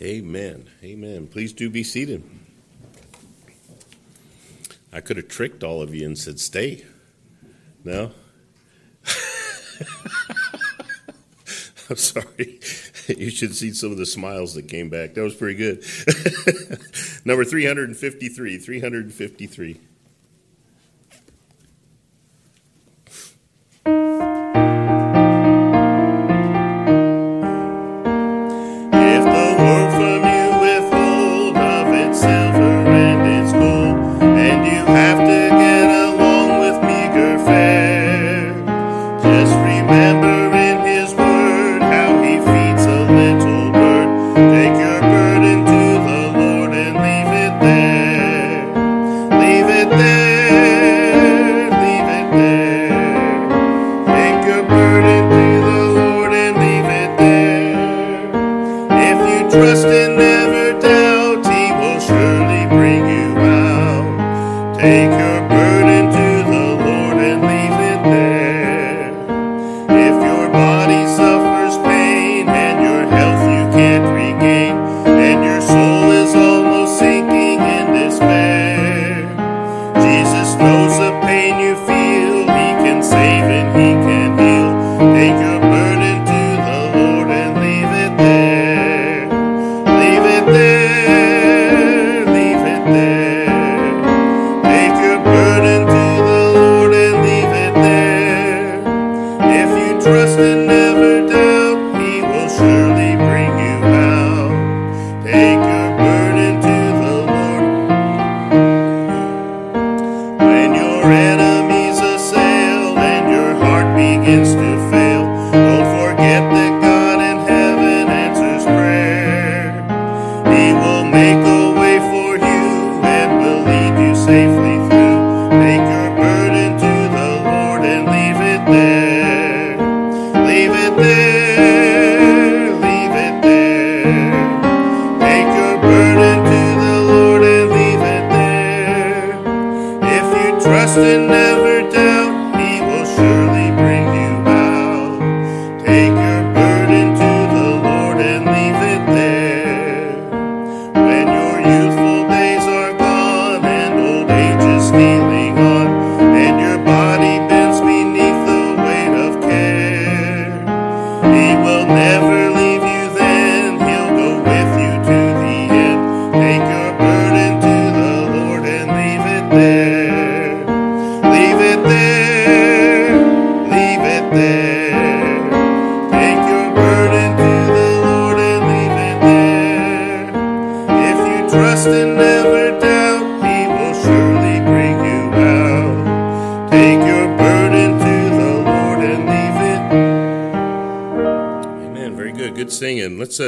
Amen. Amen. Please do be seated. I could have tricked all of you and said, stay. No? I'm sorry. You should see some of the smiles that came back. That was pretty good. Number 353. 353.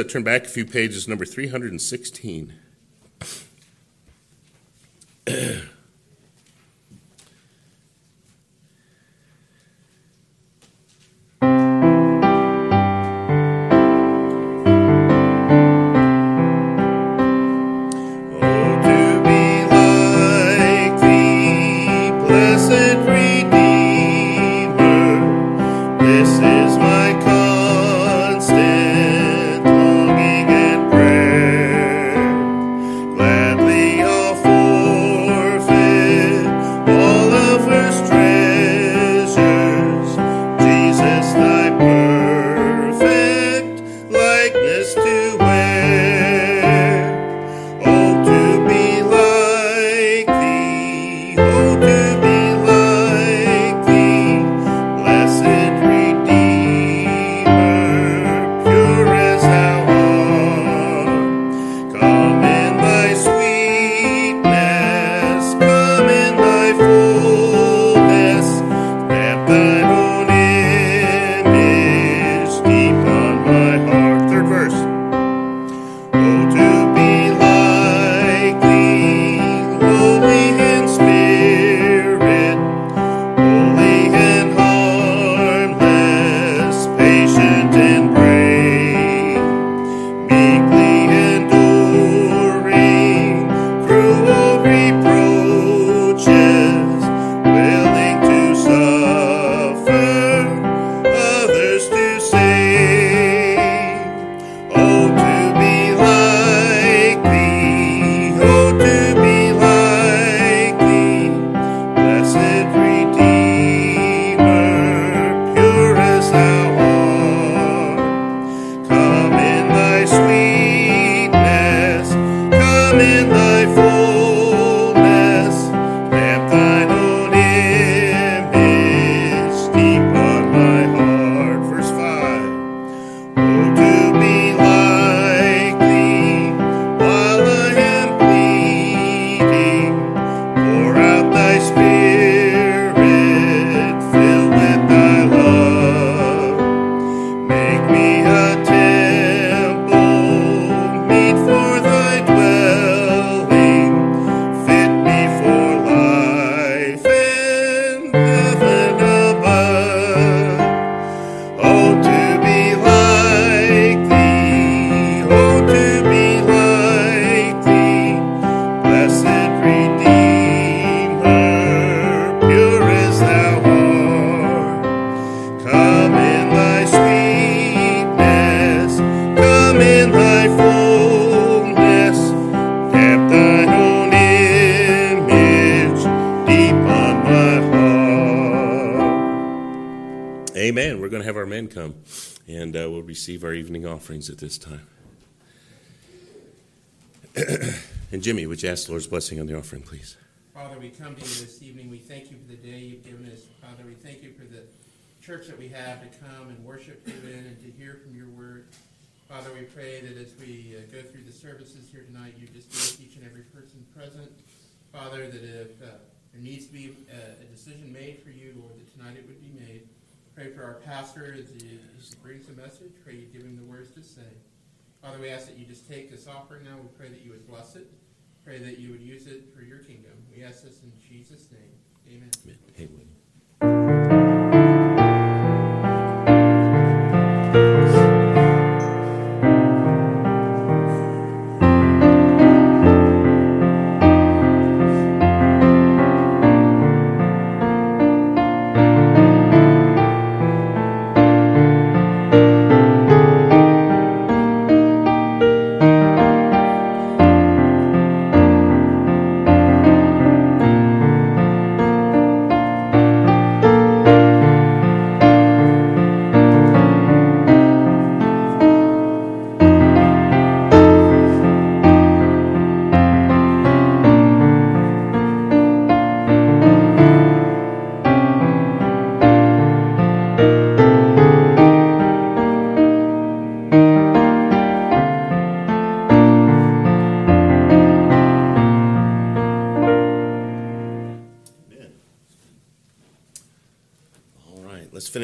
turn back a few pages, number 316. Receive our evening offerings at this time. and Jimmy, would you ask the Lord's blessing on the offering, please? Father, we come to you this evening. We thank you for the day you've given us. Father, we thank you for the church that we have to come and worship you in and to hear from your word. Father, we pray that as we uh, go through the services here tonight, you just bless each and every person present. Father, that if uh, there needs to be a, a decision made for you, Lord, that tonight it would be made. Pray for our pastor as he, as he brings the message. Pray you give him the words to say. Father, we ask that you just take this offering now. We pray that you would bless it. Pray that you would use it for your kingdom. We ask this in Jesus' name. Amen. Amen. Hey, William. Amen.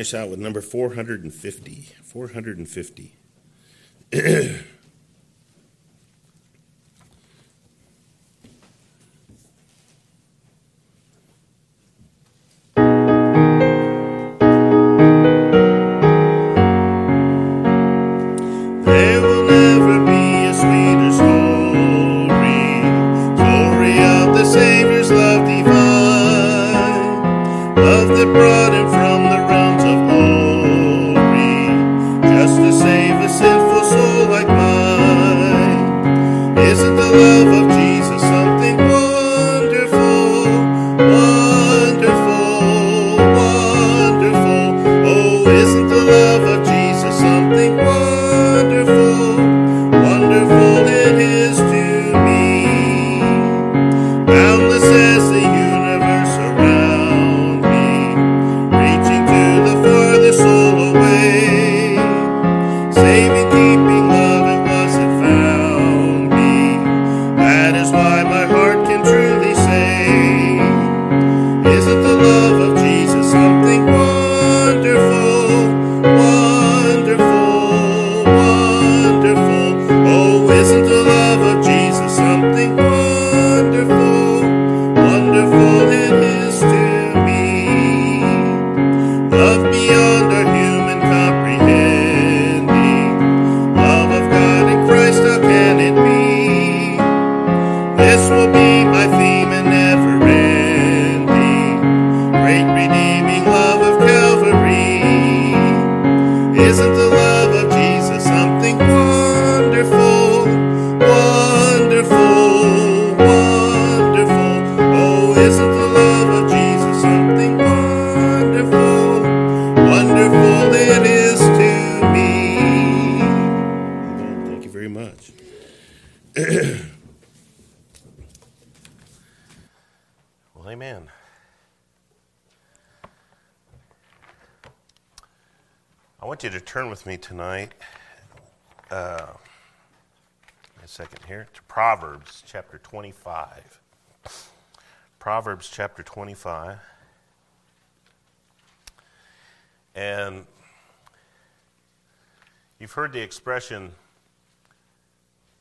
Finish out with number 450. 450. tonight, uh, a second here, to Proverbs chapter 25. Proverbs chapter 25. And you've heard the expression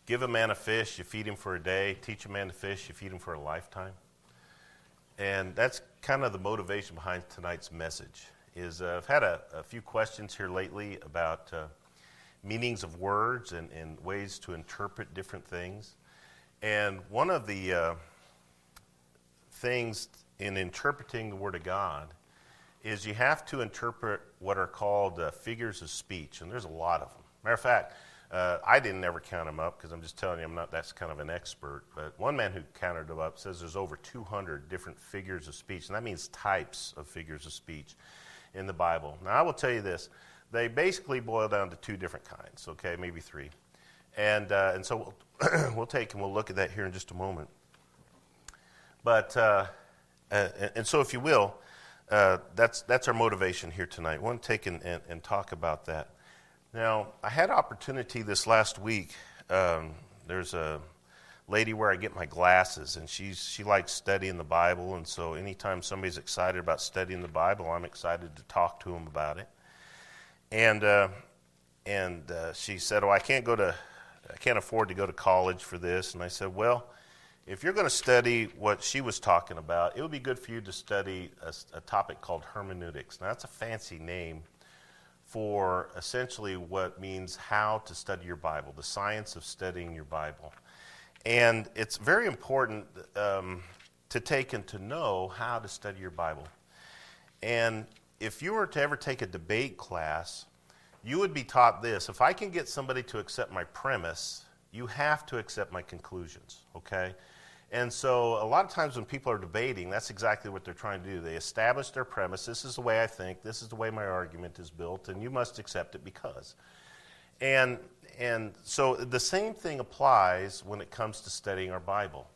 give a man a fish, you feed him for a day, teach a man to fish, you feed him for a lifetime. And that's kind of the motivation behind tonight's message. Is uh, I've had a, a, few questions here lately about uh, meanings of words and, and, ways to interpret different things. And one of the uh, things in interpreting the Word of God is you have to interpret what are called uh, figures of speech, and there's a lot of them. Matter of fact, uh, I didn't ever count them up because I'm just telling you I'm not that's kind of an expert. But one man who counted them up says there's over 200 different figures of speech, and that means types of figures of speech in the Bible. Now I will tell you this: they basically boil down to two different kinds. Okay, maybe three, and uh, and so we'll, we'll take and we'll look at that here in just a moment. But uh, and, and so if you will. Uh, that's, that's our motivation here tonight. I want to take and, and, and talk about that. Now, I had opportunity this last week. Um, there's a lady where I get my glasses, and she's, she likes studying the Bible, and so anytime somebody's excited about studying the Bible, I'm excited to talk to them about it. And, uh, and uh, she said, Oh, I can't go to, I can't afford to go to college for this. And I said, Well, if you're going to study what she was talking about, it would be good for you to study a, a, topic called hermeneutics. Now, that's a fancy name for essentially what means how to study your Bible, the science of studying your Bible. And it's very important um, to take and to know how to study your Bible. And if you were to ever take a debate class, you would be taught this if I can get somebody to accept my premise, you have to accept my conclusions, okay? And so, a lot of times when people are debating, that's exactly what they're trying to do. They establish their premise. This is the way I think. This is the way my argument is built, and you must accept it because. And and so the same thing applies when it comes to studying our Bible.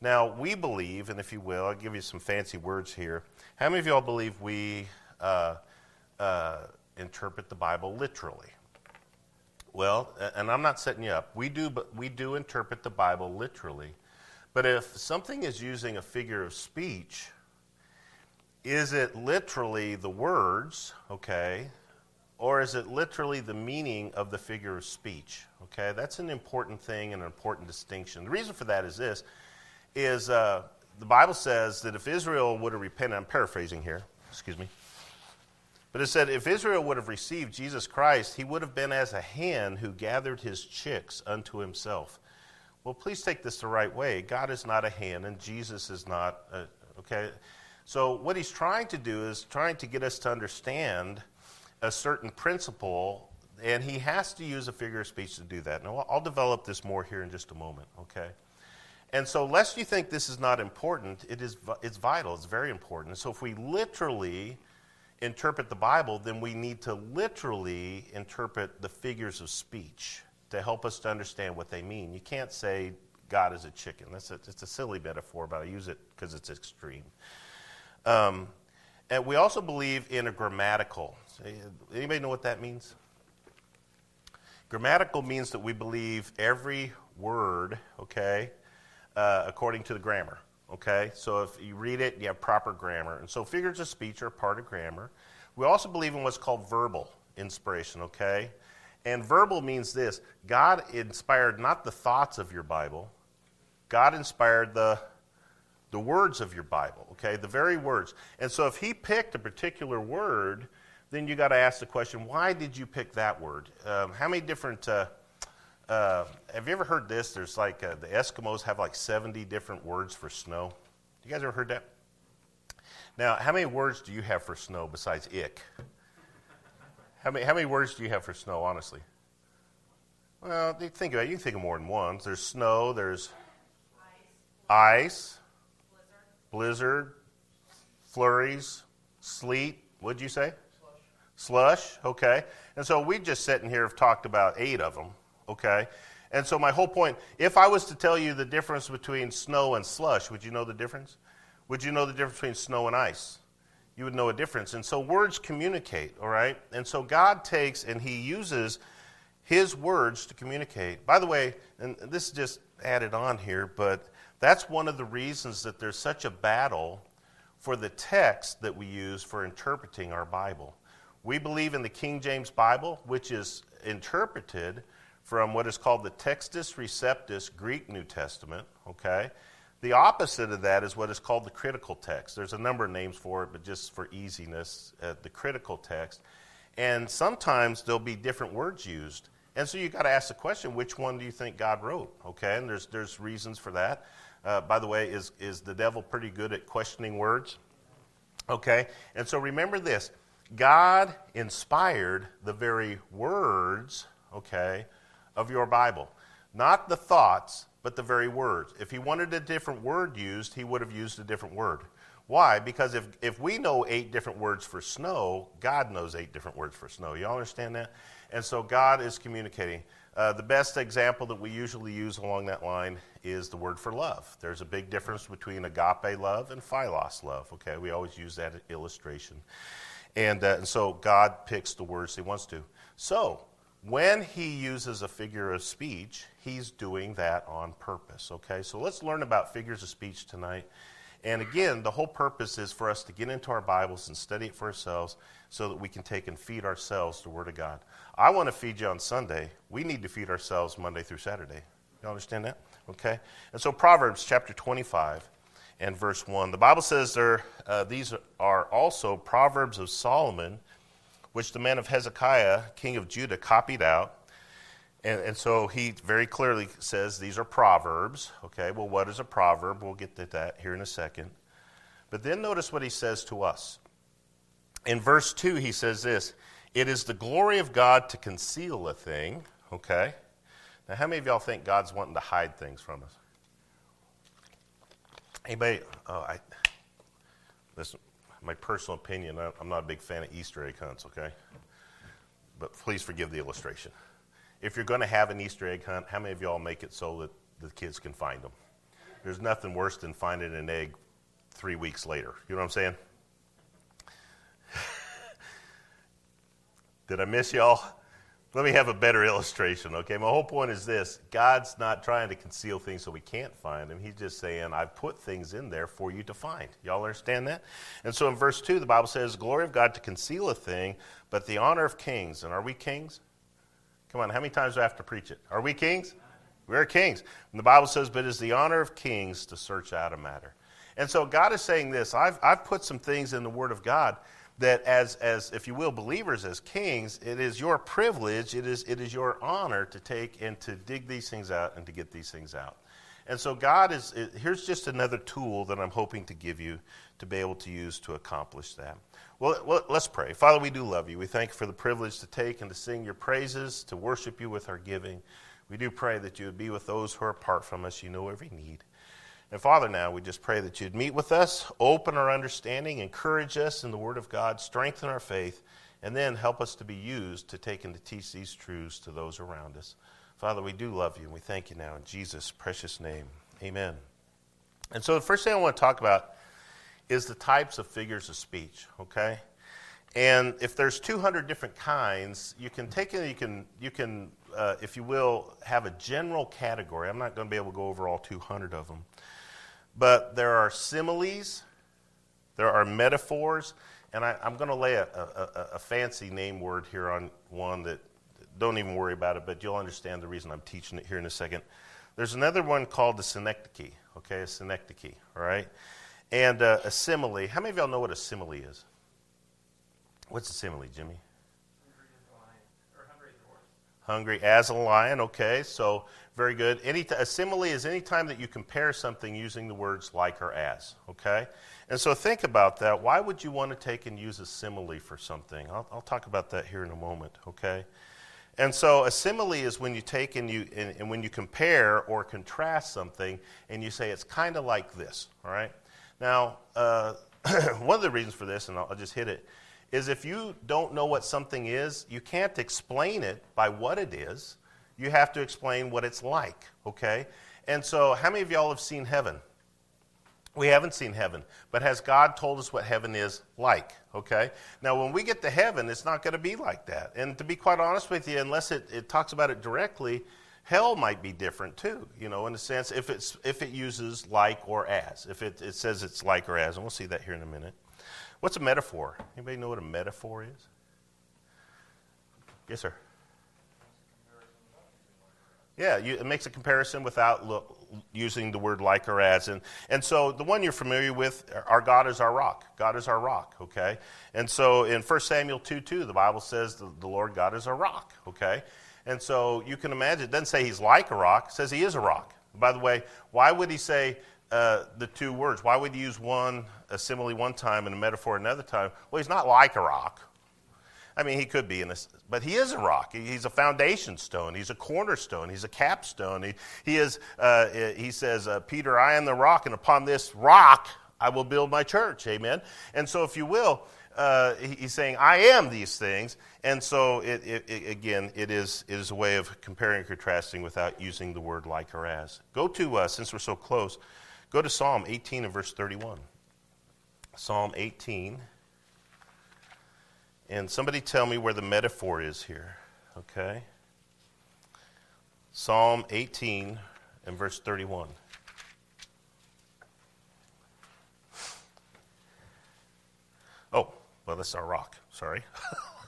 Now we believe, and if you will, I'll give you some fancy words here. How many of y'all believe we uh, uh, interpret the Bible literally? Well, and I'm not setting you up. We do, but we do interpret the Bible literally. But if something is using a figure of speech, is it literally the words, okay, or is it literally the meaning of the figure of speech? Okay, that's an important thing and an important distinction. The reason for that is this: is uh, the Bible says that if Israel would have repented, I'm paraphrasing here, excuse me, but it said if Israel would have received Jesus Christ, he would have been as a hen who gathered his chicks unto himself. Well, please take this the right way. God is not a hen, and Jesus is not, a, okay? So, what he's trying to do is trying to get us to understand a certain principle, and he has to use a figure of speech to do that. Now, I'll develop this more here in just a moment, okay? And so, lest you think this is not important, it is, it's vital, it's very important. So, if we literally interpret the Bible, then we need to literally interpret the figures of speech to help us to understand what they mean. You can't say God is a chicken. That's a, it's a silly metaphor, but I use it because it's extreme. Um, and we also believe in a grammatical. Anybody know what that means? Grammatical means that we believe every word, okay, uh, according to the grammar, okay? So if you read it, you have proper grammar. And so figures of speech are part of grammar. We also believe in what's called verbal inspiration, okay? And verbal means this God inspired not the thoughts of your Bible, God inspired the, the words of your Bible, okay? The very words. And so if He picked a particular word, then you got to ask the question why did you pick that word? Um, how many different. Uh, uh, have you ever heard this? There's like uh, the Eskimos have like 70 different words for snow. You guys ever heard that? Now, how many words do you have for snow besides ick? How many, how many words do you have for snow, honestly? Well, think about it. You can think of more than one. There's snow, there's ice, ice blizzard. blizzard, flurries, sleet. What'd you say? Slush. Okay. And so we just sitting here have talked about eight of them, okay? And so my whole point, if I was to tell you the difference between snow and slush, would you know the difference? Would you know the difference between snow and ice? you would know a difference. And so words communicate, all right? And so God takes and He uses His words to communicate. By the way, and this is just added on here, but that's one of the reasons that there's such a battle for the text that we use for interpreting our Bible. We believe in the King James Bible, which is interpreted from what is called the Textus Receptus Greek New Testament, okay? The opposite of that is what is called the critical text. There's a number of names for it, but just for easiness, uh, the critical text. And sometimes there'll be different words used. And so you've got to ask the question which one do you think God wrote? Okay, and there's, there's reasons for that. Uh, by the way, is, is the devil pretty good at questioning words? Okay? And so remember this God inspired the very words, okay, of your Bible. Not the thoughts, but the very words. If he wanted a different word used, he would have used a different word. Why? Because if, if we know eight different words for snow, God knows eight different words for snow. You all understand that? And so God is communicating. Uh, the best example that we usually use along that line is the word for love. There's a big difference between agape love and philos love. Okay, we always use that illustration. And, uh, and so God picks the words he wants to. So when he uses a figure of speech, he's doing that on purpose. Okay, so let's learn about figures of speech tonight. And again, the whole purpose is for us to get into our Bibles and study it for ourselves so that we can take and feed ourselves the Word of God. I want to feed you on Sunday. We need to feed ourselves Monday through Saturday. You understand that? Okay? And so, Proverbs chapter 25 and verse 1. The Bible says there, uh, these are also Proverbs of Solomon, which the man of Hezekiah, king of Judah, copied out and, and so he very clearly says these are proverbs. Okay, well, what is a proverb? We'll get to that here in a second. But then notice what he says to us. In verse 2, he says this It is the glory of God to conceal a thing. Okay? Now, how many of y'all think God's wanting to hide things from us? Anybody? Oh, I. Listen, my personal opinion, I'm not a big fan of Easter egg hunts, okay? But please forgive the illustration if you're going to have an Easter egg hunt, how many of y'all make it so that the kids can find them? There's nothing worse than finding an egg three weeks later. You know what I'm saying? Did I miss y'all? Let me have a better illustration, okay? My whole point is this God's not trying to conceal things so we can't find them. He's just saying, I've put things in there for you to find. Y'all understand that? And so in verse 2, the Bible says, Glory of God to conceal a thing, but the honor of kings. And are we kings? Come on, how many times do I have to preach it? Are we kings? We're kings. And the Bible says, but it is the honor of kings to search out a matter. And so God is saying this I've, I've put some things in the Word of God that, as, as, if you will, believers, as kings, it is your privilege, it is, it is your honor to take and to dig these things out and to get these things out. And so, God is, here's just another tool that I'm hoping to give you to be able to use to accomplish that. Well, well, let's pray. Father, we do love you. We thank you for the privilege to take and to sing your praises, to worship you with our giving. We do pray that you would be with those who are apart from us. You know every need. And Father, now we just pray that you'd meet with us, open our understanding, encourage us in the Word of God, strengthen our faith, and then help us to be used to take and to teach these truths to those around us. Father, we do love you, and we thank you now in Jesus' precious name. Amen. And so the first thing I want to talk about is the types of figures of speech, okay? And if there's 200 different kinds, you can take it, you can, you can uh, if you will, have a general category. I'm not going to be able to go over all 200 of them. But there are similes, there are metaphors, and I, am going to lay a, a, a, fancy name word here on one that don't even worry about it, but you'll understand the reason I'm teaching it here in a second. There's another one called the synecdoche, okay, a synecdoche, all right? And uh, a simile. How many of y'all know what a simile is? What's a simile, Jimmy? Hungry as a lion. Okay, so very good. Any t- a simile is any time that you compare something using the words like or as. Okay, and so think about that. Why would you want to take and use a simile for something? I'll, I'll talk about that here in a moment. Okay, and so a simile is when you take and you and, and when you compare or contrast something, and you say it's kind of like this. All right. Now, uh, one of the reasons for this, and I'll, I'll just hit it, is if you don't know what something is, you can't explain it by what it is. You have to explain what it's like, okay? And so, how many of y'all have seen heaven? We haven't seen heaven, but has God told us what heaven is like? Okay? Now, when we get to heaven, it's not going to be like that. And to be quite honest with you, unless it, it talks about it directly, Hell might be different too, you know, in a sense, if, it's, if it uses like or as, if it, it says it's like or as, and we'll see that here in a minute. What's a metaphor? Anybody know what a metaphor is? Yes, sir. Yeah, you, it makes a comparison without using the word like or as. And, and so the one you're familiar with, our God is our rock. God is our rock, okay? And so in 1 Samuel 2 2, the Bible says the, the Lord God is our rock, okay? And so you can imagine, it doesn't say he's like a rock, says he is a rock. By the way, why would he say uh, the two words? Why would he use one, a simile one time and a metaphor another time? Well, he's not like a rock. I mean, he could be in this, but he is a rock. He's a foundation stone. He's a cornerstone. He's a capstone. He, he is. Uh, he says, uh, "Peter, I am the rock, and upon this rock I will build my church." Amen. And so, if you will, uh, he's saying, "I am these things." And so, it, it, it, again, it is it is a way of comparing and contrasting without using the word like or as. Go to uh, since we're so close. Go to Psalm 18 and verse 31. Psalm 18. And somebody tell me where the metaphor is here, okay? Psalm 18 and verse 31. Oh, well, that's our rock. Sorry.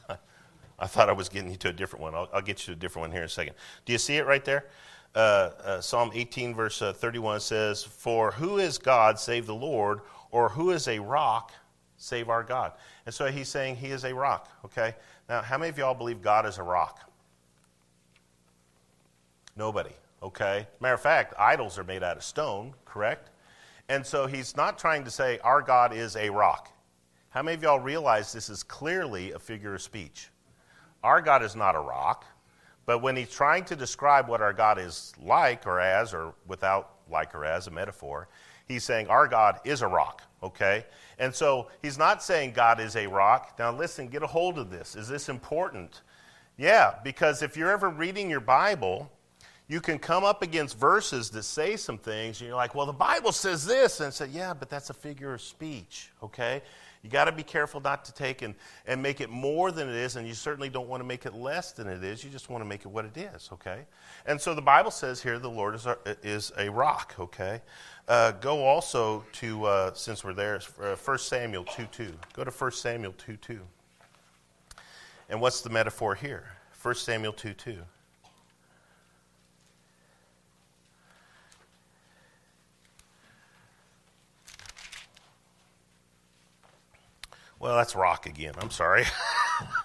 I thought I was getting you to a different one. I'll, I'll, get you to a different one here in a second. Do you see it right there? Uh, uh, Psalm 18, verse uh, 31 says, For who is God save the Lord, or who is a rock save our God? And so he's saying he is a rock, okay? Now, how many of y'all believe God is a rock? Nobody, okay? Matter of fact, idols are made out of stone, correct? And so he's not trying to say our God is a rock. How many of y'all realize this is clearly a figure of speech? Our God is not a rock, but when he's trying to describe what our God is like or as or without like or as a metaphor, he's saying our God is a rock, okay? And so he's not saying God is a rock. Now, listen, get a hold of this. Is this important? Yeah, because if you're ever reading your Bible, you can come up against verses that say some things, and you're like, well, the Bible says this. And say, yeah, but that's a figure of speech, okay? You got to be careful not to take and, and make it more than it is, and you certainly don't want to make it less than it is. You just want to make it what it is, okay? And so the Bible says here the Lord is is a rock, okay? Uh, go also to, uh, since we're there, uh, 1 Samuel 2 2. Go to 1 Samuel 2 2. And what's the metaphor here? 1 Samuel 2 2. Well, that's rock again. I'm sorry.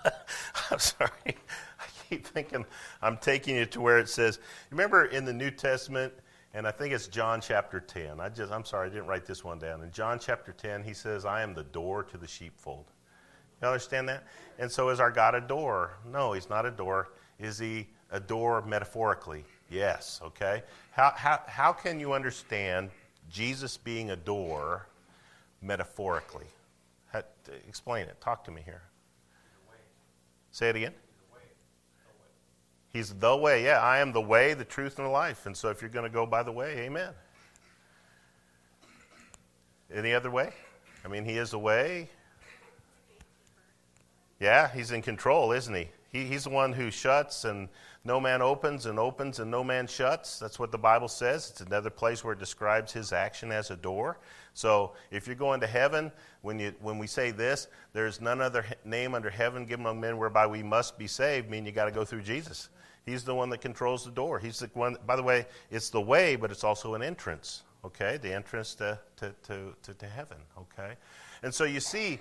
I'm sorry. I keep thinking I'm taking you to where it says, remember in the New Testament, and I think it's John chapter 10. I just, I'm sorry, I didn't write this one down. In John chapter 10, he says, I am the door to the sheepfold. You understand that? And so is our God a door? No, he's not a door. Is he a door metaphorically? Yes, okay? How, how, how can you understand Jesus being a door metaphorically? How, explain it. Talk to me here. Say it again. He's the way. Yeah, I am the way, the truth, and the life. And so if you're going to go by the way, amen. Any other way? I mean, He is the way. Yeah, He's in control, isn't He? he he's the one who shuts and no man opens, and opens and no man shuts. That's what the Bible says. It's another place where it describes His action as a door. So if you're going to heaven, when, you, when we say this, there's none other name under heaven given among men whereby we must be saved, mean you got to go through Jesus. He's the one that controls the door. He's the one, by the way, it's the way, but it's also an entrance, okay? The entrance to, to, to, to, to heaven, okay? And so you see,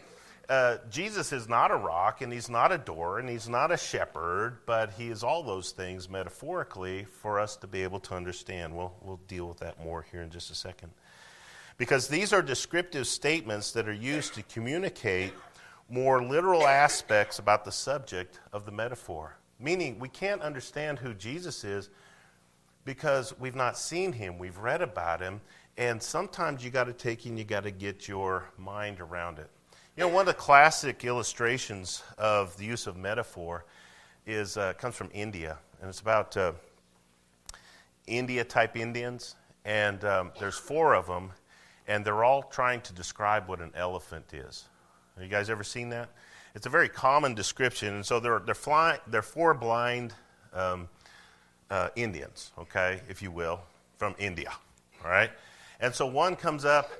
uh, Jesus is not a rock, and he's not a door, and he's not a shepherd, but he is all those things metaphorically for us to be able to understand. We'll, we'll deal with that more here in just a second. Because these are descriptive statements that are used to communicate more literal aspects about the subject of the metaphor. Meaning, we can't understand who Jesus is because we've not seen him, we've read about him, and sometimes you got to take and you got to get your mind around it. You know, one of the classic illustrations of the use of metaphor is uh, comes from India, and it's about uh, India type Indians, and um, there's four of them, and they're all trying to describe what an elephant is. Have you guys ever seen that? It's a very common description. And so they're, they're, fly, they're four blind um, uh, Indians, okay, if you will, from India, all right? And so one comes up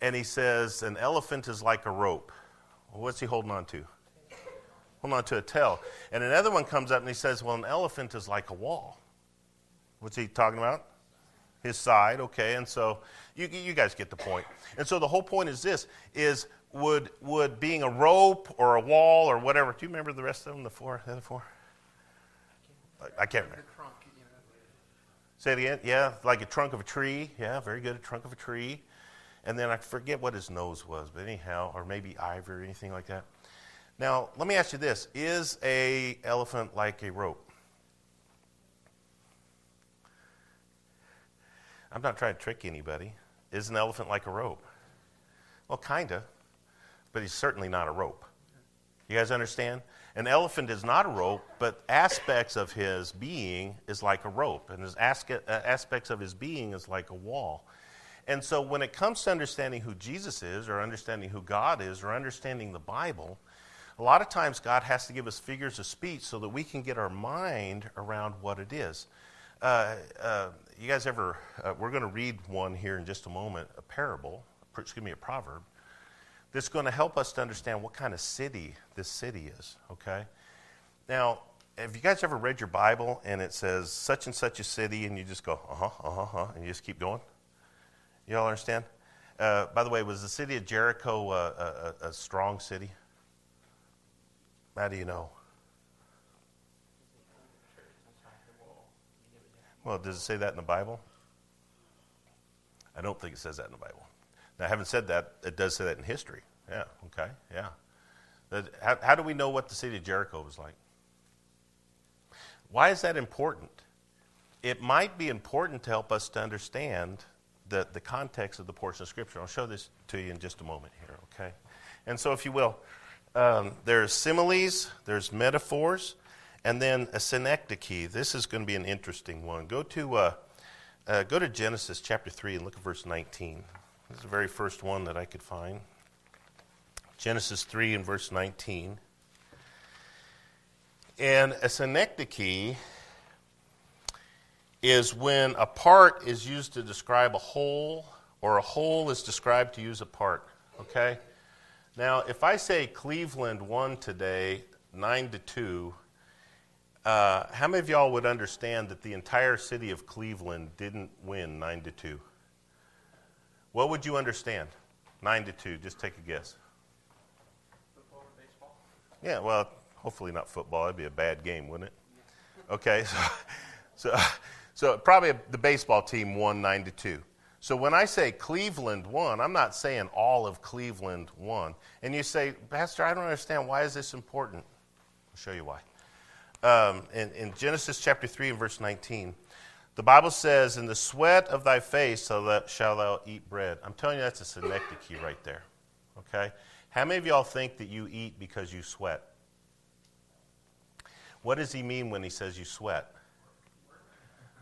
and he says, An elephant is like a rope. Well, what's he holding on to? Holding on to a tail. And another one comes up and he says, Well, an elephant is like a wall. What's he talking about? His side, okay. And so you, you guys get the point. And so the whole point is this is would, would being a rope or a wall or whatever, do you remember the rest of them, the four, the other four? I, can't remember. Say it again. Yeah, like a trunk of a tree. Yeah, very good. A trunk of a tree. And then I forget what his nose was, but anyhow, or maybe ivory or anything like that. Now, let me ask you this: Is a elephant like a rope? I'm not trying to trick anybody. Is an elephant like a rope? Well, kinda, but he's certainly not a rope. You guys understand? An elephant is not a rope, but aspects of his being is like a rope, and his uh, aspects of his being is like a wall. And so, when it comes to understanding who Jesus is, or understanding who God is, or understanding the Bible, a lot of times God has to give us figures of speech so that we can get our mind around what it is. Uh, uh, you guys ever, uh, we're going to read one here in just a moment, a parable, excuse me, a proverb, that's going to help us to understand what kind of city this city is, okay? Now, have you guys ever read your Bible and it says such and such a city and you just go, uh huh, uh huh, uh-huh, and you just keep going? You all understand? Uh, by the way, was the city of Jericho uh, a, a, a strong city? How do you know? Well, does it say that in the Bible? I don't think it says that in the Bible. Now, having said that, it does say that in history. Yeah, okay, yeah. How, how do we know what the city of Jericho was like? Why is that important? It might be important to help us to understand the, the context of the portion of Scripture. I'll show this to you in just a moment here, okay? And so, if you will, um, there's similes, there's metaphors, and then a synecdoche. This is going to be an interesting one. Go to, uh, uh, go to Genesis chapter 3 and look at verse 19. This is the very first one that I could find. Genesis 3 and verse 19. And a synecdoche is when a part is used to describe a whole, or a whole is described to use a part. Okay? Now, if I say Cleveland won today, 9 to 2, uh, how many of y'all would understand that the entire city of Cleveland didn't win 9 to 2? What would you understand? 9 to 2, just take a guess. Football or baseball? Yeah, well, hopefully not football. That'd be a bad game, wouldn't it? Okay, so, so, so probably the baseball team won 9 to 2. So when I say Cleveland won, I'm not saying all of Cleveland won. And you say, Pastor, I don't understand. Why is this important? I'll show you why. Um, in, in Genesis chapter 3 and verse 19, the Bible says, In the sweat of thy face shalt thou eat bread. I'm telling you, that's a synecdoche right there. Okay? How many of y'all think that you eat because you sweat? What does he mean when he says you sweat?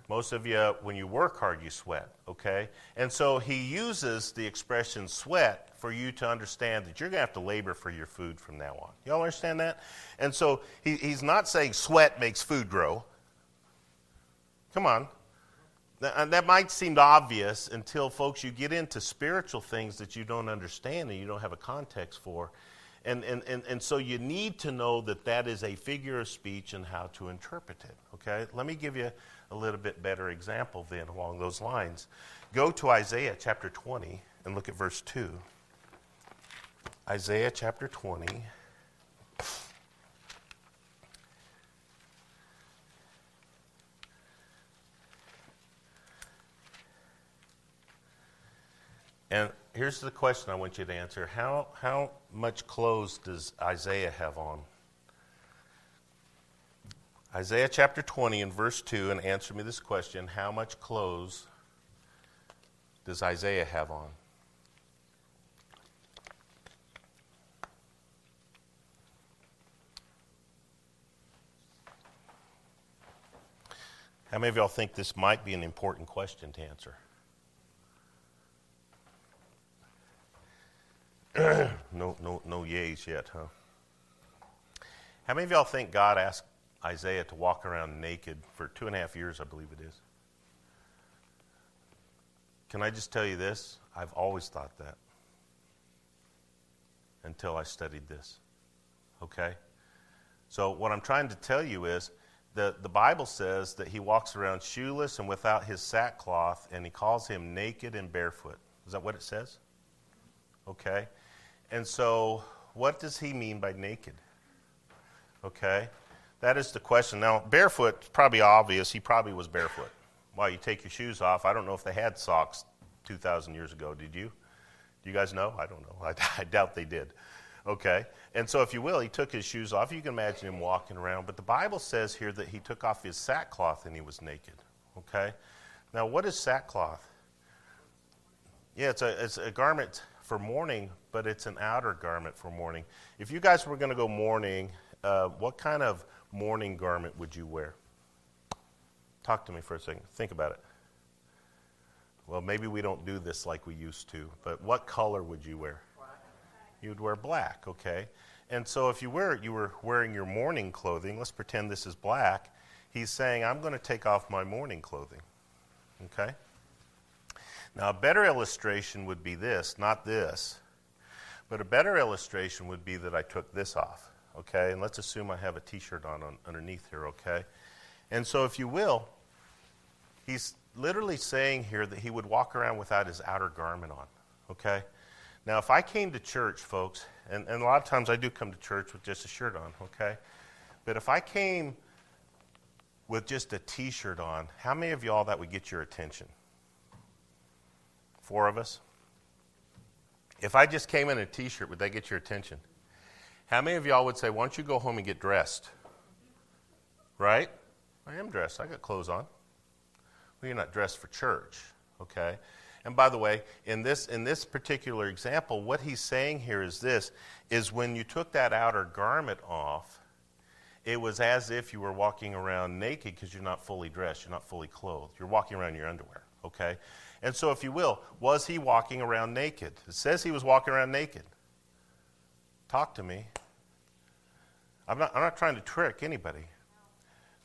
Most of you, when you work hard, you sweat, okay? And so he uses the expression sweat for you to understand that you're going to have to labor for your food from now on. Y'all understand that? And so he, he's not saying sweat makes food grow. Come on. That, that might seem obvious until, folks, you get into spiritual things that you don't understand and you don't have a context for. And, and, and, and so you need to know that that is a figure of speech and how to interpret it. Okay? Let me give you a little bit better example then along those lines. Go to Isaiah chapter 20 and look at verse 2. Isaiah chapter 20. And here's the question I want you to answer How, how much clothes does Isaiah have on? Isaiah chapter 20 and verse 2, and answer me this question How much clothes does Isaiah have on? How many of y'all think this might be an important question to answer? no, no, no yays yet, huh? How many of y'all think God asked Isaiah to walk around naked for two and a half years, I believe it is? Can I just tell you this? I've always thought that until I studied this. Okay? So, what I'm trying to tell you is the, the Bible says that he walks around shoeless and without his sackcloth, and he calls him naked and barefoot. Is that what it says? Okay? And so, what does he mean by naked? Okay? That is the question. Now, barefoot, probably obvious. He probably was barefoot while you take your shoes off. I don't know if they had socks 2,000 years ago. Did you? Do you guys know? I don't know. I, I doubt they did. Okay? And so, if you will, he took his shoes off. You can imagine him walking around. But the Bible says here that he took off his sackcloth and he was naked. Okay? Now, what is sackcloth? Yeah, it's a, it's a garment for mourning, but it's an outer garment for mourning. If you guys were going to go mourning, uh, what kind of mourning garment would you wear? Talk to me for a second. Think about it. Well, maybe we don't do this like we used to, but what color would you wear? You'd wear black, okay? And so if you wear you were wearing your mourning clothing, let's pretend this is black. He's saying, I'm going to take off my mourning clothing. Okay? Now, a better illustration would be this, not this, but a better illustration would be that I took this off. Okay? And let's assume I have a t shirt on, on underneath here, okay? And so, if you will, he's literally saying here that he would walk around without his outer garment on. Okay? Now, if I came to church, folks, and, and a lot of times I do come to church with just a shirt on, okay? But if I came with just a t shirt on, how many of y'all that would get your attention? Four of us? If I just came in a t shirt, would that get your attention? How many of y'all would say, Why don't you go home and get dressed? Right? I am dressed. I got clothes on. Well, you're not dressed for church, okay? And by the way, in this, in this particular example, what he's saying here is this is when you took that outer garment off, it was as if you were walking around naked because you're not fully dressed, you're not fully clothed. You're walking around in your underwear, okay? And so, if you will, was he walking around naked? It says he was walking around naked. Talk to me. I'm not, I'm not trying to trick anybody.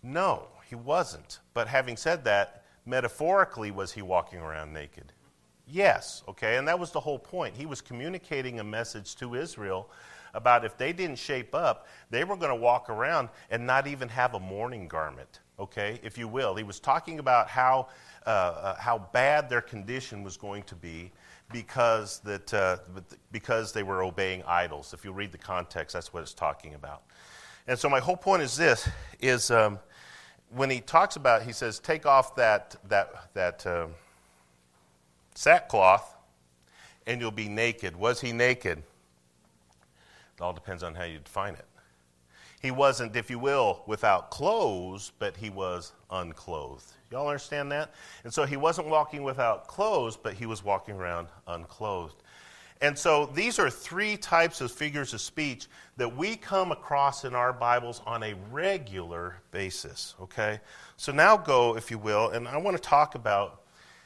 No, he wasn't. But having said that, metaphorically, was he walking around naked? Yes, okay, and that was the whole point. He was communicating a message to Israel about if they didn't shape up, they were going to walk around and not even have a mourning garment, okay, if you will. He was talking about how, uh, uh, how bad their condition was going to be because, that, uh, because they were obeying idols. If you read the context, that's what it's talking about. And so my whole point is this, is um, when he talks about, he says, take off that, that, that um, sackcloth and you'll be naked. Was he naked? It all depends on how you define it. He wasn't, if you will, without clothes, but he was unclothed. Y'all understand that? And so he wasn't walking without clothes, but he was walking around unclothed. And so these are three types of figures of speech that we come across in our Bibles on a regular basis, okay? So now go, if you will, and I want to talk about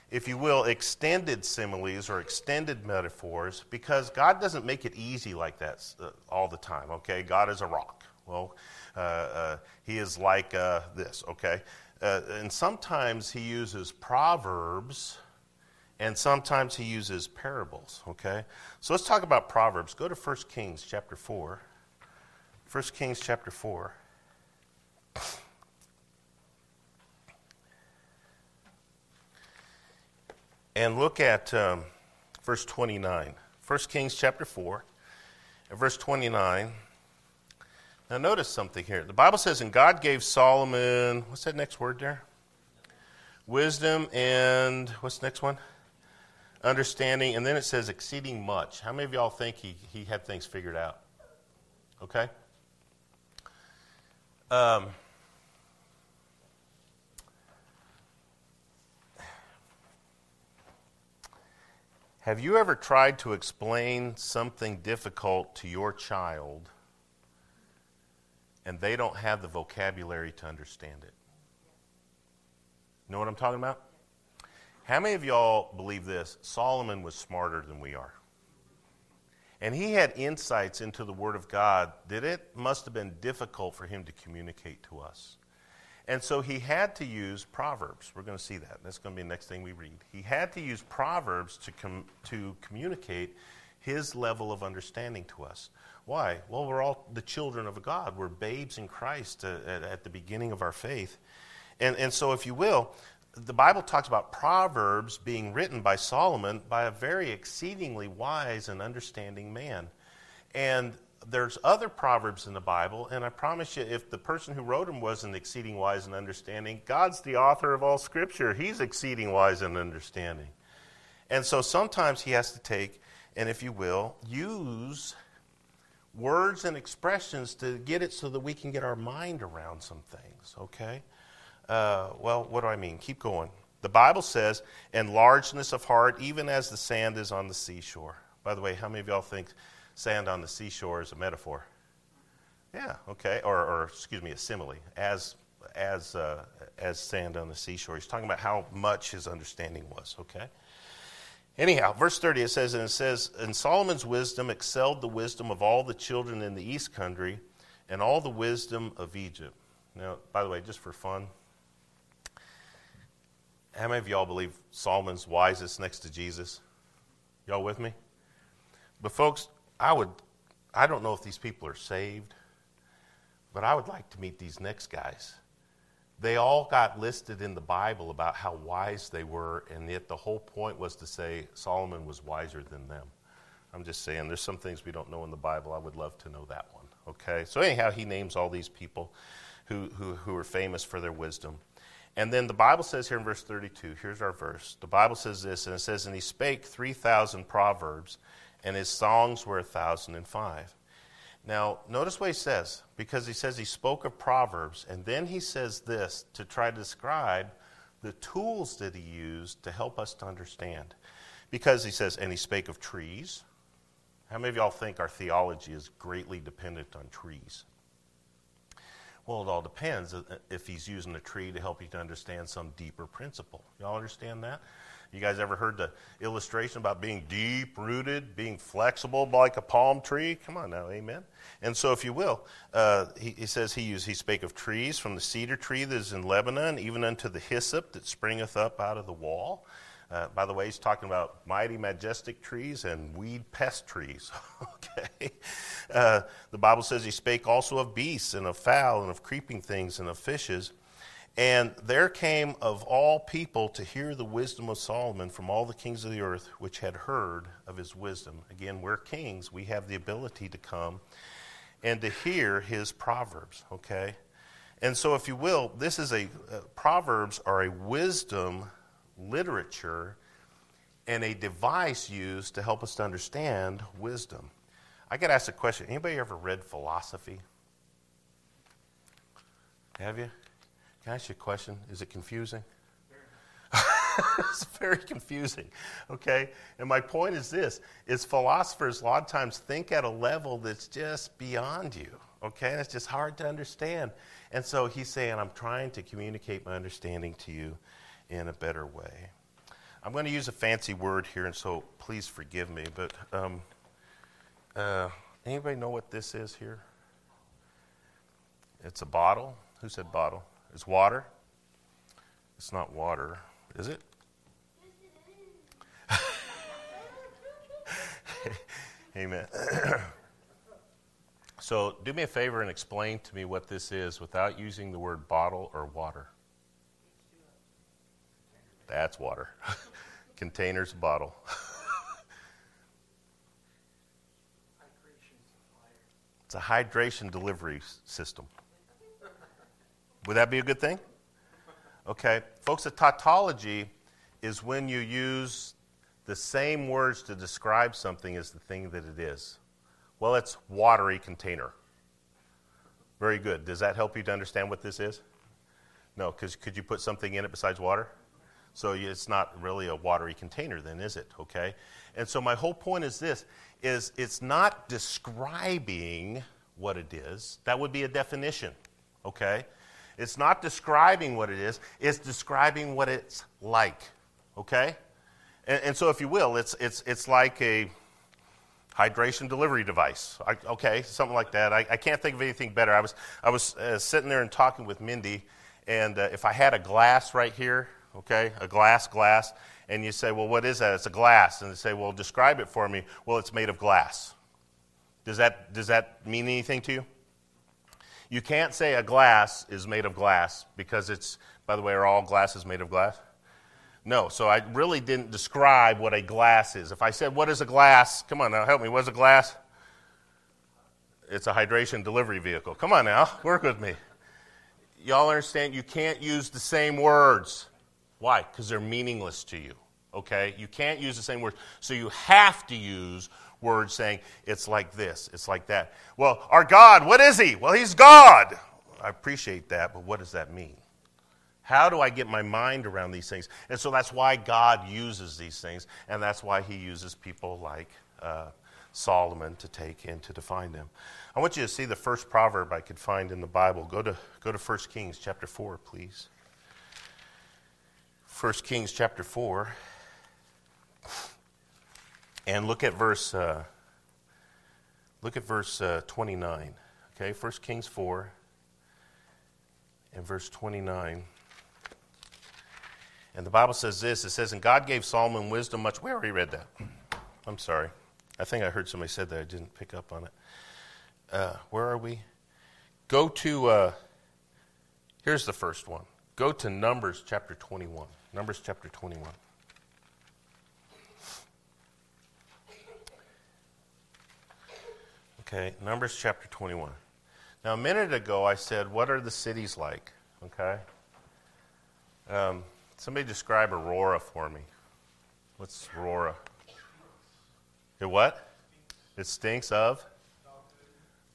if you will, extended similes or extended metaphors because God doesn't make it easy like that uh, all the time, okay? God is a rock. Well, uh, uh, He is like uh, this, okay? Uh, and sometimes He uses proverbs and sometimes He uses parables, okay? So let's talk about proverbs. Go to 1 Kings chapter 4. 1 Kings chapter 4. and look at um, verse 29. 1 Kings chapter 4, and verse 29. Now, notice something here. The Bible says, And God gave Solomon, what's that next word there? Wisdom and, what's the next one? Understanding. And then it says, exceeding much. How many of y'all think he, he had things figured out? Okay? Um, Have you ever tried to explain something difficult to your child and they don't have the vocabulary to understand it? Know what I'm talking about? How many of y'all believe this? Solomon was smarter than we are. And he had insights into the Word of God that it must have been difficult for him to communicate to us. And so he had to use Proverbs. We're going to see that. That's going to be the next thing we read. He had to use Proverbs to, com- to communicate his level of understanding to us. Why? Well, we're all the children of God. We're babes in Christ uh, at, at the beginning of our faith. And, and so, if you will, the Bible talks about Proverbs being written by Solomon by a very exceedingly wise and understanding man. And there's other proverbs in the Bible, and I promise you, if the person who wrote them wasn't exceeding wise and understanding, God's the author of all Scripture. He's exceeding wise and understanding. And so sometimes he has to take, and if you will, use words and expressions to get it so that we can get our mind around some things, okay? Uh, well, what do I mean? Keep going. The Bible says, and largeness of heart, even as the sand is on the seashore. By the way, how many of y'all think sand on the seashore is a metaphor? Yeah, okay. Or, or excuse me, a simile. As, as, uh, as sand on the seashore. He's talking about how much his understanding was, okay? Anyhow, verse 30 it says, and it says, And Solomon's wisdom excelled the wisdom of all the children in the east country and all the wisdom of Egypt. Now, by the way, just for fun, how many of y'all believe Solomon's wisest next to Jesus? Y'all with me? But folks, I would I don't know if these people are saved, but I would like to meet these next guys. They all got listed in the Bible about how wise they were, and yet the whole point was to say Solomon was wiser than them. I'm just saying, there's some things we don't know in the Bible. I would love to know that one. Okay? So, anyhow, he names all these people who, who, who are famous for their wisdom. And then the Bible says here in verse 32, here's our verse. The Bible says this, and it says, And he spake 3,000 proverbs, and his songs were a 1,005. Now, notice what he says, because he says he spoke of proverbs, and then he says this to try to describe the tools that he used to help us to understand. Because he says, and he spake of trees. How many of y'all think our theology is greatly dependent on trees? Well, it all depends uh, if he's using a tree to help you to understand some deeper principle. Y'all understand that? You guys ever heard the illustration about being deep rooted, being flexible like a palm tree? Come on now, amen. And so, if you will, uh, he, he, says he used, he spake of trees from the cedar tree that is in Lebanon, even unto the hyssop that springeth up out of the wall. Uh, by the way, he's talking about mighty, majestic trees and weed pest trees. okay? Uh, the Bible says he spake also of beasts and of fowl and of creeping things and of fishes. And there came of all people to hear the wisdom of Solomon from all the kings of the earth which had heard of his wisdom. Again, we're kings. We have the ability to come and to hear his proverbs, okay? And so, if you will, this is a, uh, Proverbs are a wisdom literature and a device used to help us to understand wisdom. I got asked a question. Anybody ever read philosophy? Have you? Can I ask you a question? Is it confusing? it's very confusing. Okay? And my point is this is philosophers a lot of times think at a level that's just beyond you. Okay? And it's just hard to understand. And so he's saying, I'm trying to communicate my understanding to you in a better way. I'm going to use a fancy word here, and so please forgive me, but um, uh, anybody know what this is here? It's a bottle. Who said bottle? It's water. It's not water, is it? Amen. so, do me a favor and explain to me what this is without using the word bottle or water. That's water. Containers, bottle. it's a hydration delivery system. Would that be a good thing? Okay. Folks, a tautology is when you use the same words to describe something as the thing that it is. Well, it's watery container. Very good. Does that help you to understand what this is? No, because could you put something in it besides water? So it's not really a watery container then, is it? Okay? And so my whole point is this is it's not describing what it is. That would be a definition. Okay? It's not describing what it is, it's describing what it's like. Okay? And, and so if you will, it's it's it's like a hydration delivery device. I, okay, something like that. I, I, can't think of anything better. I was, I was uh, sitting there and talking with Mindy, and uh, if I had a glass right here, okay? A glass glass. And you say, well, what is that? It's a glass. And they say, well, describe it for me. Well, it's made of glass. Does that, does that mean anything to you? You can't say a glass is made of glass because it's, by the way, are all glasses made of glass? No, so I really didn't describe what a glass is. If I said, What is a glass? Come on now, help me. What is a glass? it's a hydration delivery vehicle. Come on now, work with me. Y'all understand you can't use the same words. Why? Because they're meaningless to you. Okay? You can't use the same words. So you have to use words saying, it's like this, it's like that. Well, our God, what is He? Well, He's God. I appreciate that, but what does that mean? How do I get my mind around these things? And so that's why God uses these things, and that's why He uses people like uh, Solomon to take and to define them. I want you to see the first proverb I could find in the Bible. Go to, go to 1 Kings chapter 4, please. 1 Kings chapter 4. And look at verse uh, look at verse uh, 29. Okay, 1 Kings 4 and verse 29. And the Bible says this it says, And God gave Solomon wisdom much. We already read that. I'm sorry. I think I heard somebody said that. I didn't pick up on it. Uh, where are we? Go to, uh, here's the first one. Go to Numbers chapter 21. Numbers chapter 21. Okay, Numbers chapter 21. Now, a minute ago, I said, What are the cities like? Okay? Um, somebody describe Aurora for me. What's Aurora? It what? It stinks of?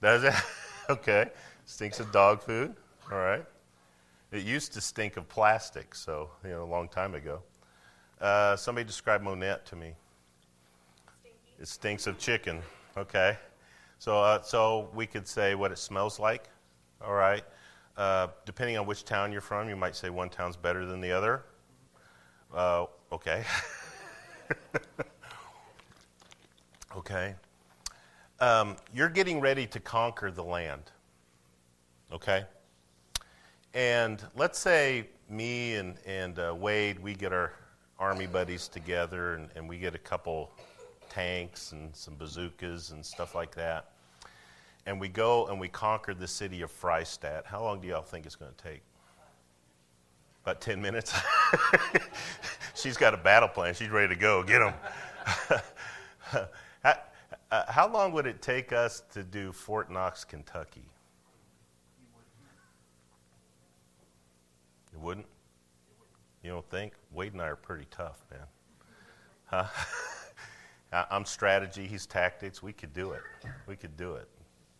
Does it? okay. Stinks of dog food. All right. It used to stink of plastic, so, you know, a long time ago. Uh, somebody describe Monett to me. It stinks of chicken. Okay. So, uh, so we could say what it smells like. All right. Uh, depending on which town you're from, you might say one town's better than the other. Uh, okay. okay. Um, you're getting ready to conquer the land. Okay. And let's say me and, and uh, Wade, we get our army buddies together and, and we get a couple tanks and some bazookas and stuff like that and we go and we conquer the city of Freistatt, how long do y'all think it's going to take? About 10 minutes? She's got a battle plan. She's ready to go. Get them. how, uh, how long would it take us to do Fort Knox, Kentucky? It wouldn't? You don't think? Wade and I are pretty tough, man. Huh? I'm strategy, he's tactics. We could do it. We could do it.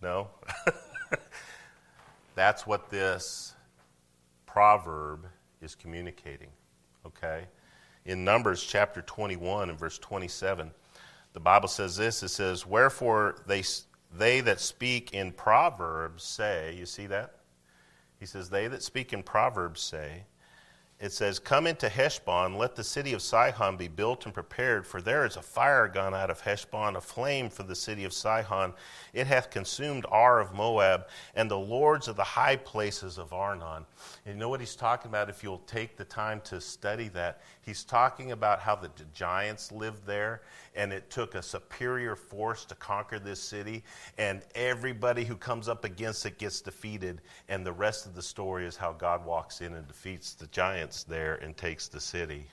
No? That's what this proverb is communicating. Okay? In Numbers chapter 21 and verse 27, the Bible says this it says, Wherefore they, they that speak in Proverbs say, you see that? He says, They that speak in Proverbs say, it says, Come into Heshbon, let the city of Sihon be built and prepared, for there is a fire gone out of Heshbon, a flame for the city of Sihon. It hath consumed Ar of Moab, and the lords of the high places of Arnon. And you know what he's talking about if you'll take the time to study that? He's talking about how the giants lived there, and it took a superior force to conquer this city, and everybody who comes up against it gets defeated. And the rest of the story is how God walks in and defeats the giants there and takes the city.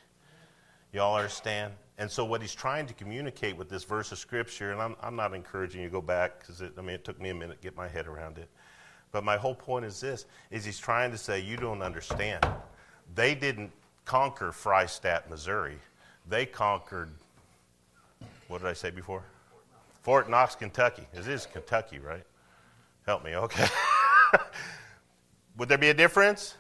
Y'all understand? And so, what he's trying to communicate with this verse of scripture, and I'm, I'm not encouraging you to go back because I mean, it took me a minute to get my head around it. But my whole point is this: is he's trying to say you don't understand. They didn't conquer Freistatt, Missouri. They conquered what did I say before? Fort Knox, Kentucky. It is Kentucky, right? Help me, okay. would there be a difference?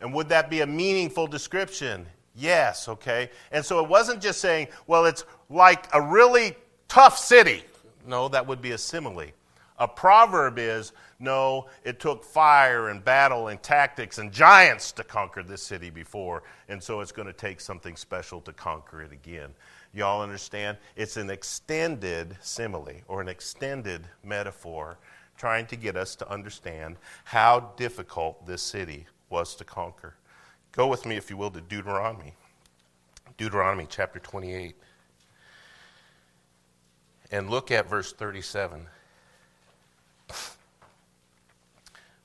And would that be a meaningful description? Yes, okay. And so it wasn't just saying, well, it's like a really tough city. No, that would be a simile. A proverb is, no, it took fire and battle and tactics and giants to conquer this city before, and so it's going to take something special to conquer it again. Y'all understand? It's an extended simile or an extended metaphor trying to get us to understand how difficult this city was to conquer. Go with me, if you will, to Deuteronomy. Deuteronomy chapter 28. And look at verse 37.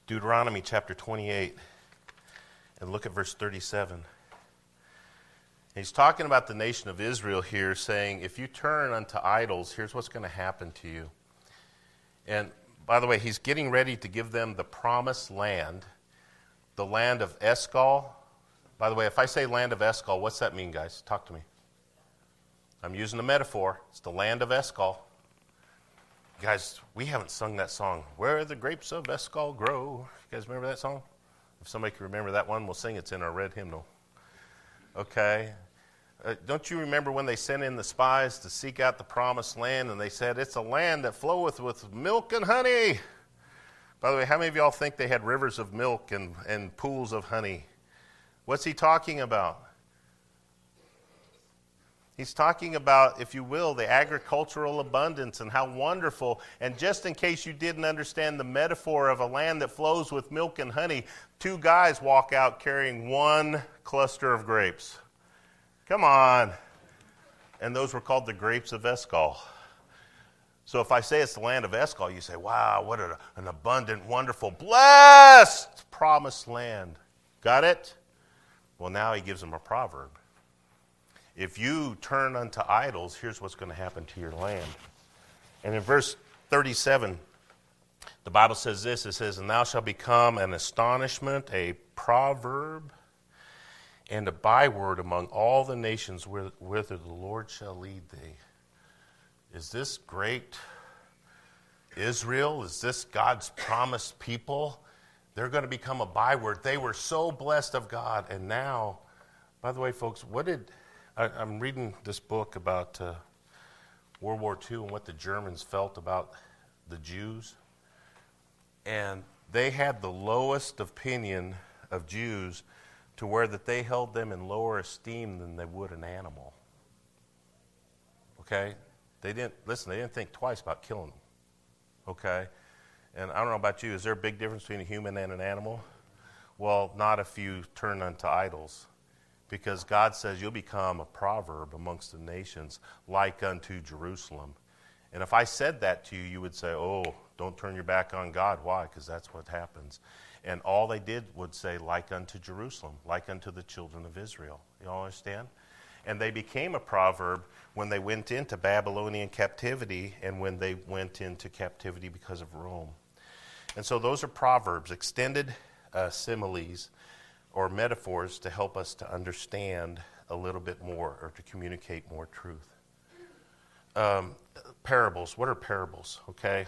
Deuteronomy chapter 28. And look at verse 37. He's talking about the nation of Israel here, saying, if you turn unto idols, here's what's going to happen to you. And by the way, he's getting ready to give them the promised land, the land of Eshcol. By the way, if I say land of Eshcol, what's that mean, guys? Talk to me. I'm using a metaphor. It's the land of Eshcol. Guys, we haven't sung that song, Where the Grapes of Eshcol Grow. You guys remember that song? If somebody can remember that one, we'll sing it. It's in our red hymnal. Okay. Uh, don't you remember when they sent in the spies to seek out the promised land and they said, It's a land that floweth with milk and honey? By the way, how many of y'all think they had rivers of milk and, and pools of honey? What's he talking about? He's talking about, if you will, the agricultural abundance and how wonderful. And just in case you didn't understand the metaphor of a land that flows with milk and honey, two guys walk out carrying one cluster of grapes. Come on. And those were called the grapes of Eshcol. So if I say it's the land of Eshcol, you say, wow, what an abundant, wonderful, blessed, promised land. Got it? Well, now he gives them a proverb. If you turn unto idols, here's what's going to happen to your land. And in verse 37, the Bible says this it says, And thou shalt become an astonishment, a proverb, and a byword among all the nations whither the Lord shall lead thee. Is this great Israel? Is this God's promised people? They're going to become a byword. They were so blessed of God. And now, by the way, folks, what did I, am reading this book about uh, World War II and what the Germans felt about the Jews. And they had the lowest opinion of Jews to where that they held them in lower esteem than they would an animal. Okay? They didn't, listen, they didn't think twice about killing them. Okay? And I don't know about you, is there a big difference between a human and an animal? Well, not if you turn unto idols because God says you'll become a proverb amongst the nations like unto Jerusalem. And if I said that to you, you would say, Oh, don't turn your back on God. Why? Because that's what happens. And all they did would say, like unto Jerusalem, like unto the children of Israel. You all understand? And they became a proverb when they went into Babylonian captivity and when they went into captivity because of Rome. And so those are proverbs, extended uh, similes or metaphors to help us to understand a little bit more or to communicate more truth. Um, parables. What are parables? Okay.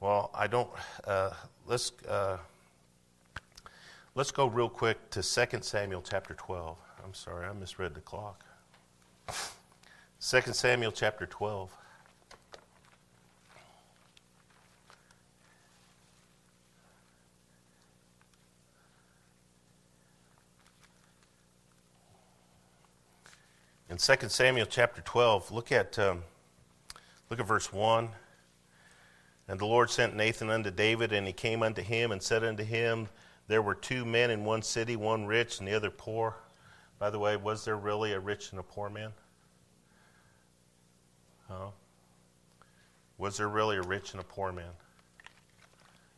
Well, I don't. Uh, let's uh, let's go real quick to 2 Samuel chapter 12. I'm sorry, I misread the clock. 2 Samuel chapter 12. In 2 Samuel chapter 12, look at, um, look at verse 1. And the Lord sent Nathan unto David, and he came unto him and said unto him, There were two men in one city, one rich and the other poor. By the way, was there really a rich and a poor man? Huh? Was there really a rich and a poor man?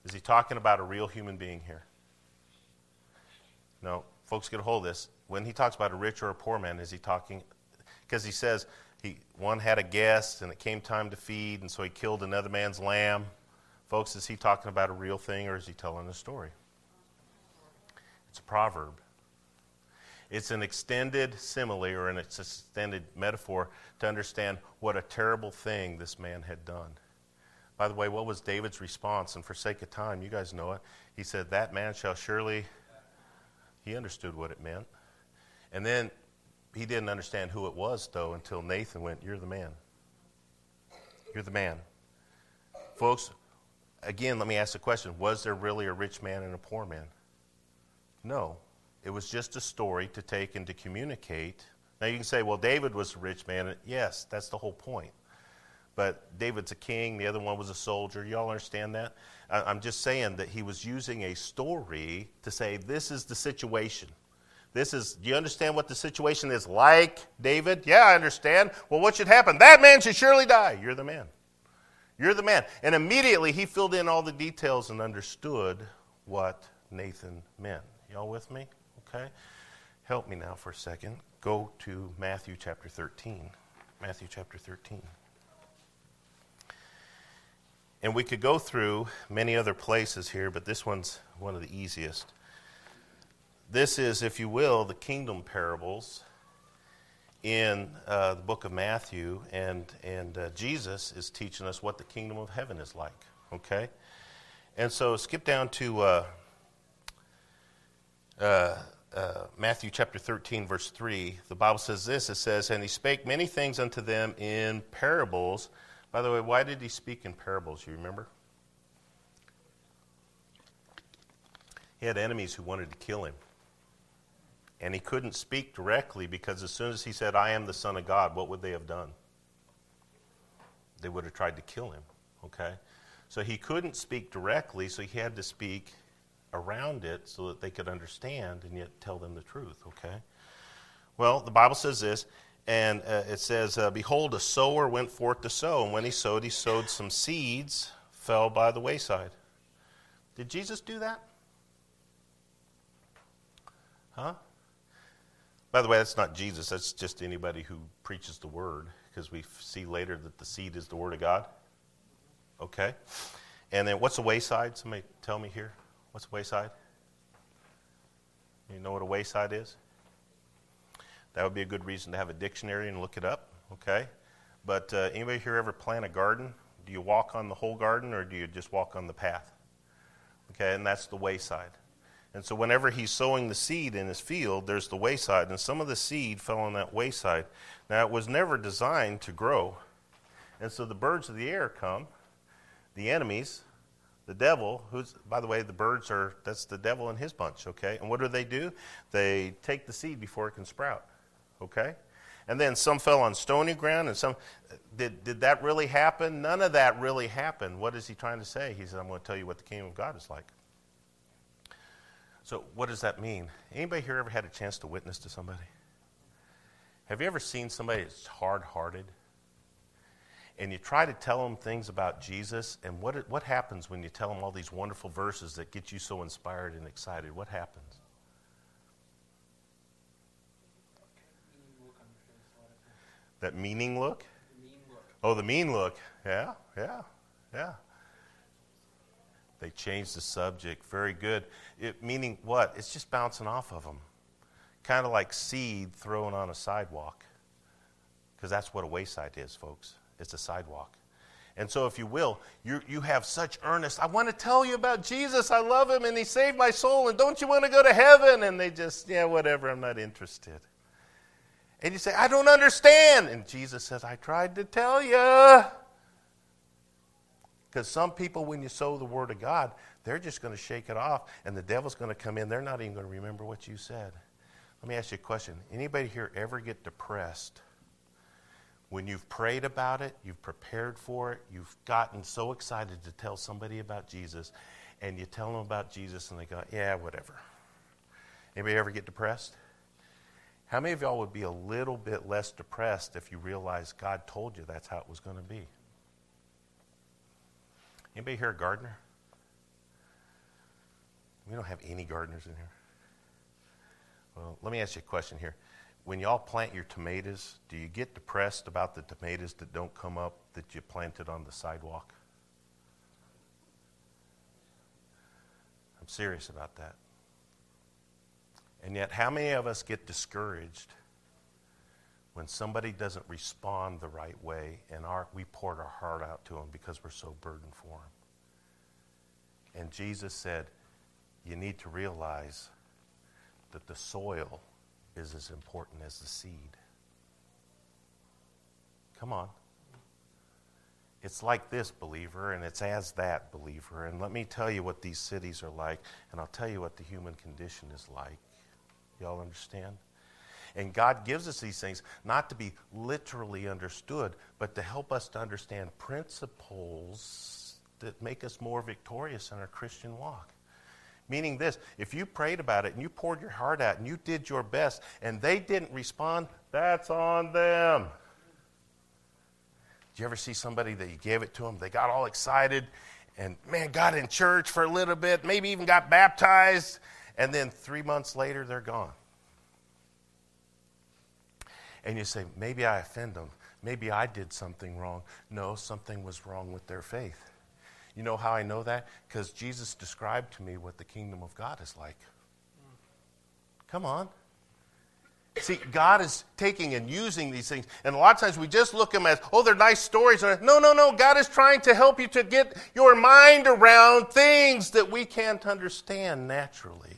Is he talking about a real human being here? No. Folks, get a hold of this. When he talks about a rich or a poor man, is he talking because he says he one had a guest and it came time to feed, and so he killed another man's lamb. Folks, is he talking about a real thing or is he telling a story? It's a proverb. It's an extended simile or an extended metaphor to understand what a terrible thing this man had done. By the way, what was David's response? And for sake of time, you guys know it. He said, That man shall surely. He understood what it meant. And then he didn't understand who it was, though, until Nathan went, You're the man. You're the man. Folks, again, let me ask the question Was there really a rich man and a poor man? No. It was just a story to take and to communicate. Now, you can say, Well, David was a rich man. Yes, that's the whole point. But David's a king, the other one was a soldier. You all understand that? I'm just saying that he was using a story to say, This is the situation. This is, do you understand what the situation is like, David? Yeah, I understand. Well, what should happen? That man should surely die. You're the man. You're the man. And immediately he filled in all the details and understood what Nathan meant. Y'all with me? Okay? Help me now for a second. Go to Matthew chapter 13. Matthew chapter 13. And we could go through many other places here, but this one's one of the easiest. This is, if you will, the kingdom parables in uh, the book of Matthew, and, and uh, Jesus is teaching us what the kingdom of heaven is like. Okay? And so skip down to uh, uh, uh, Matthew chapter 13, verse 3. The Bible says this it says, And he spake many things unto them in parables. By the way, why did he speak in parables? You remember? He had enemies who wanted to kill him. And he couldn't speak directly because as soon as he said, I am the Son of God, what would they have done? They would have tried to kill him. Okay? So he couldn't speak directly, so he had to speak around it so that they could understand and yet tell them the truth. Okay? Well, the Bible says this, and uh, it says, uh, Behold, a sower went forth to sow, and when he sowed, he sowed some seeds, fell by the wayside. Did Jesus do that? Huh? By the way, that's not Jesus. That's just anybody who preaches the word, because we see later that the seed is the word of God. Okay? And then what's a wayside? Somebody tell me here. What's a wayside? You know what a wayside is? That would be a good reason to have a dictionary and look it up. Okay? But uh, anybody here ever plant a garden? Do you walk on the whole garden or do you just walk on the path? Okay, and that's the wayside. And so, whenever he's sowing the seed in his field, there's the wayside, and some of the seed fell on that wayside. Now, it was never designed to grow. And so, the birds of the air come, the enemies, the devil, who's, by the way, the birds are, that's the devil and his bunch, okay? And what do they do? They take the seed before it can sprout, okay? And then some fell on stony ground, and some, did, did that really happen? None of that really happened. What is he trying to say? He said, I'm going to tell you what the kingdom of God is like. So, what does that mean? Anybody here ever had a chance to witness to somebody? Have you ever seen somebody that's hard hearted? And you try to tell them things about Jesus, and what, what happens when you tell them all these wonderful verses that get you so inspired and excited? What happens? That meaning look? Oh, the mean look. Yeah, yeah, yeah. They changed the subject. Very good. It, meaning what? It's just bouncing off of them. Kind of like seed thrown on a sidewalk. Because that's what a wayside is, folks. It's a sidewalk. And so, if you will, you, you have such earnest, I want to tell you about Jesus. I love him and he saved my soul. And don't you want to go to heaven? And they just, yeah, whatever, I'm not interested. And you say, I don't understand. And Jesus says, I tried to tell you. Because some people, when you sow the word of God, they're just going to shake it off, and the devil's going to come in. They're not even going to remember what you said. Let me ask you a question. Anybody here ever get depressed when you've prayed about it, you've prepared for it, you've gotten so excited to tell somebody about Jesus, and you tell them about Jesus, and they go, "Yeah, whatever." Anybody ever get depressed? How many of y'all would be a little bit less depressed if you realized God told you that's how it was going to be? Anybody here a gardener? We don't have any gardeners in here. Well, let me ask you a question here. When y'all plant your tomatoes, do you get depressed about the tomatoes that don't come up that you planted on the sidewalk? I'm serious about that. And yet, how many of us get discouraged when somebody doesn't respond the right way and our, we poured our heart out to them because we're so burdened for them? And Jesus said, You need to realize that the soil is as important as the seed. Come on. It's like this, believer, and it's as that, believer. And let me tell you what these cities are like, and I'll tell you what the human condition is like. Y'all understand? And God gives us these things not to be literally understood, but to help us to understand principles that make us more victorious in our Christian walk. Meaning this, if you prayed about it and you poured your heart out and you did your best and they didn't respond, that's on them. Did you ever see somebody that you gave it to them? They got all excited and, man, got in church for a little bit, maybe even got baptized, and then three months later, they're gone. And you say, maybe I offend them. Maybe I did something wrong. No, something was wrong with their faith. You know how I know that? Because Jesus described to me what the kingdom of God is like. Come on. See, God is taking and using these things. And a lot of times we just look at them as, oh, they're nice stories. No, no, no. God is trying to help you to get your mind around things that we can't understand naturally.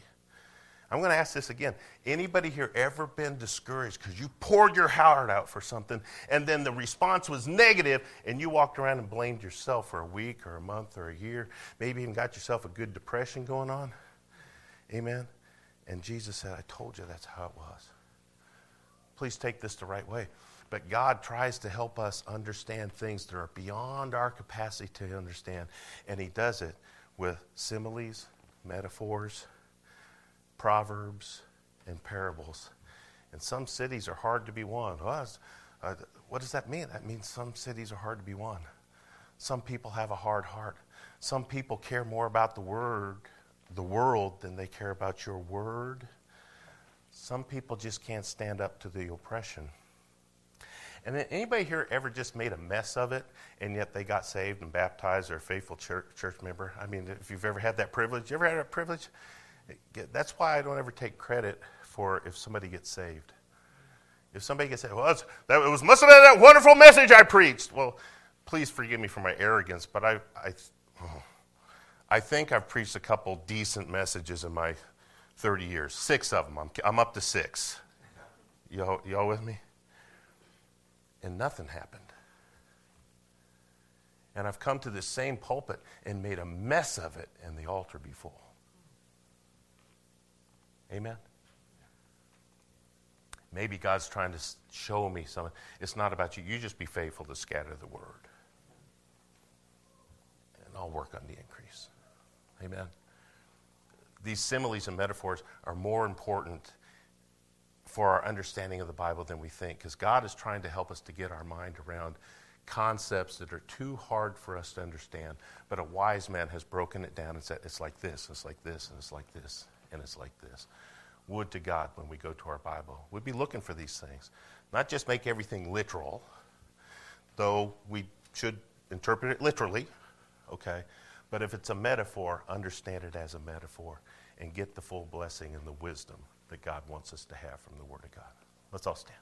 I'm going to ask this again. Anybody here ever been discouraged because you poured your heart out for something and then the response was negative and you walked around and blamed yourself for a week or a month or a year? Maybe even got yourself a good depression going on? Amen? And Jesus said, I told you that's how it was. Please take this the right way. But God tries to help us understand things that are beyond our capacity to understand. And He does it with similes, metaphors, proverbs, and parables. And some cities are hard to be won. Well, uh, what does that mean? That means some cities are hard to be won. Some people have a hard heart. Some people care more about the word, the world, than they care about your word. Some people just can't stand up to the oppression. And then anybody here ever just made a mess of it, and yet they got saved and baptized or a faithful church, church member? I mean, if you've ever had that privilege, you ever had that privilege? That's why I don't ever take credit for if somebody gets saved. If somebody gets saved, well, that it was must have been that wonderful message I preached. Well, please forgive me for my arrogance, but I, I, I think I've preached a couple decent messages in my 30 years. Six of them. I'm, I'm up to six. Y'all, y'all with me? And nothing happened. And I've come to this same pulpit and made a mess of it, and the altar be full. Amen? Maybe God's trying to show me something. It's not about you. You just be faithful to scatter the word. And I'll work on the increase. Amen? These similes and metaphors are more important for our understanding of the Bible than we think because God is trying to help us to get our mind around concepts that are too hard for us to understand. But a wise man has broken it down and said, it's like this, it's like this, and it's like this, and it's like this. Would to God when we go to our Bible. We'd be looking for these things. Not just make everything literal, though we should interpret it literally, okay? But if it's a metaphor, understand it as a metaphor and get the full blessing and the wisdom that God wants us to have from the Word of God. Let's all stand.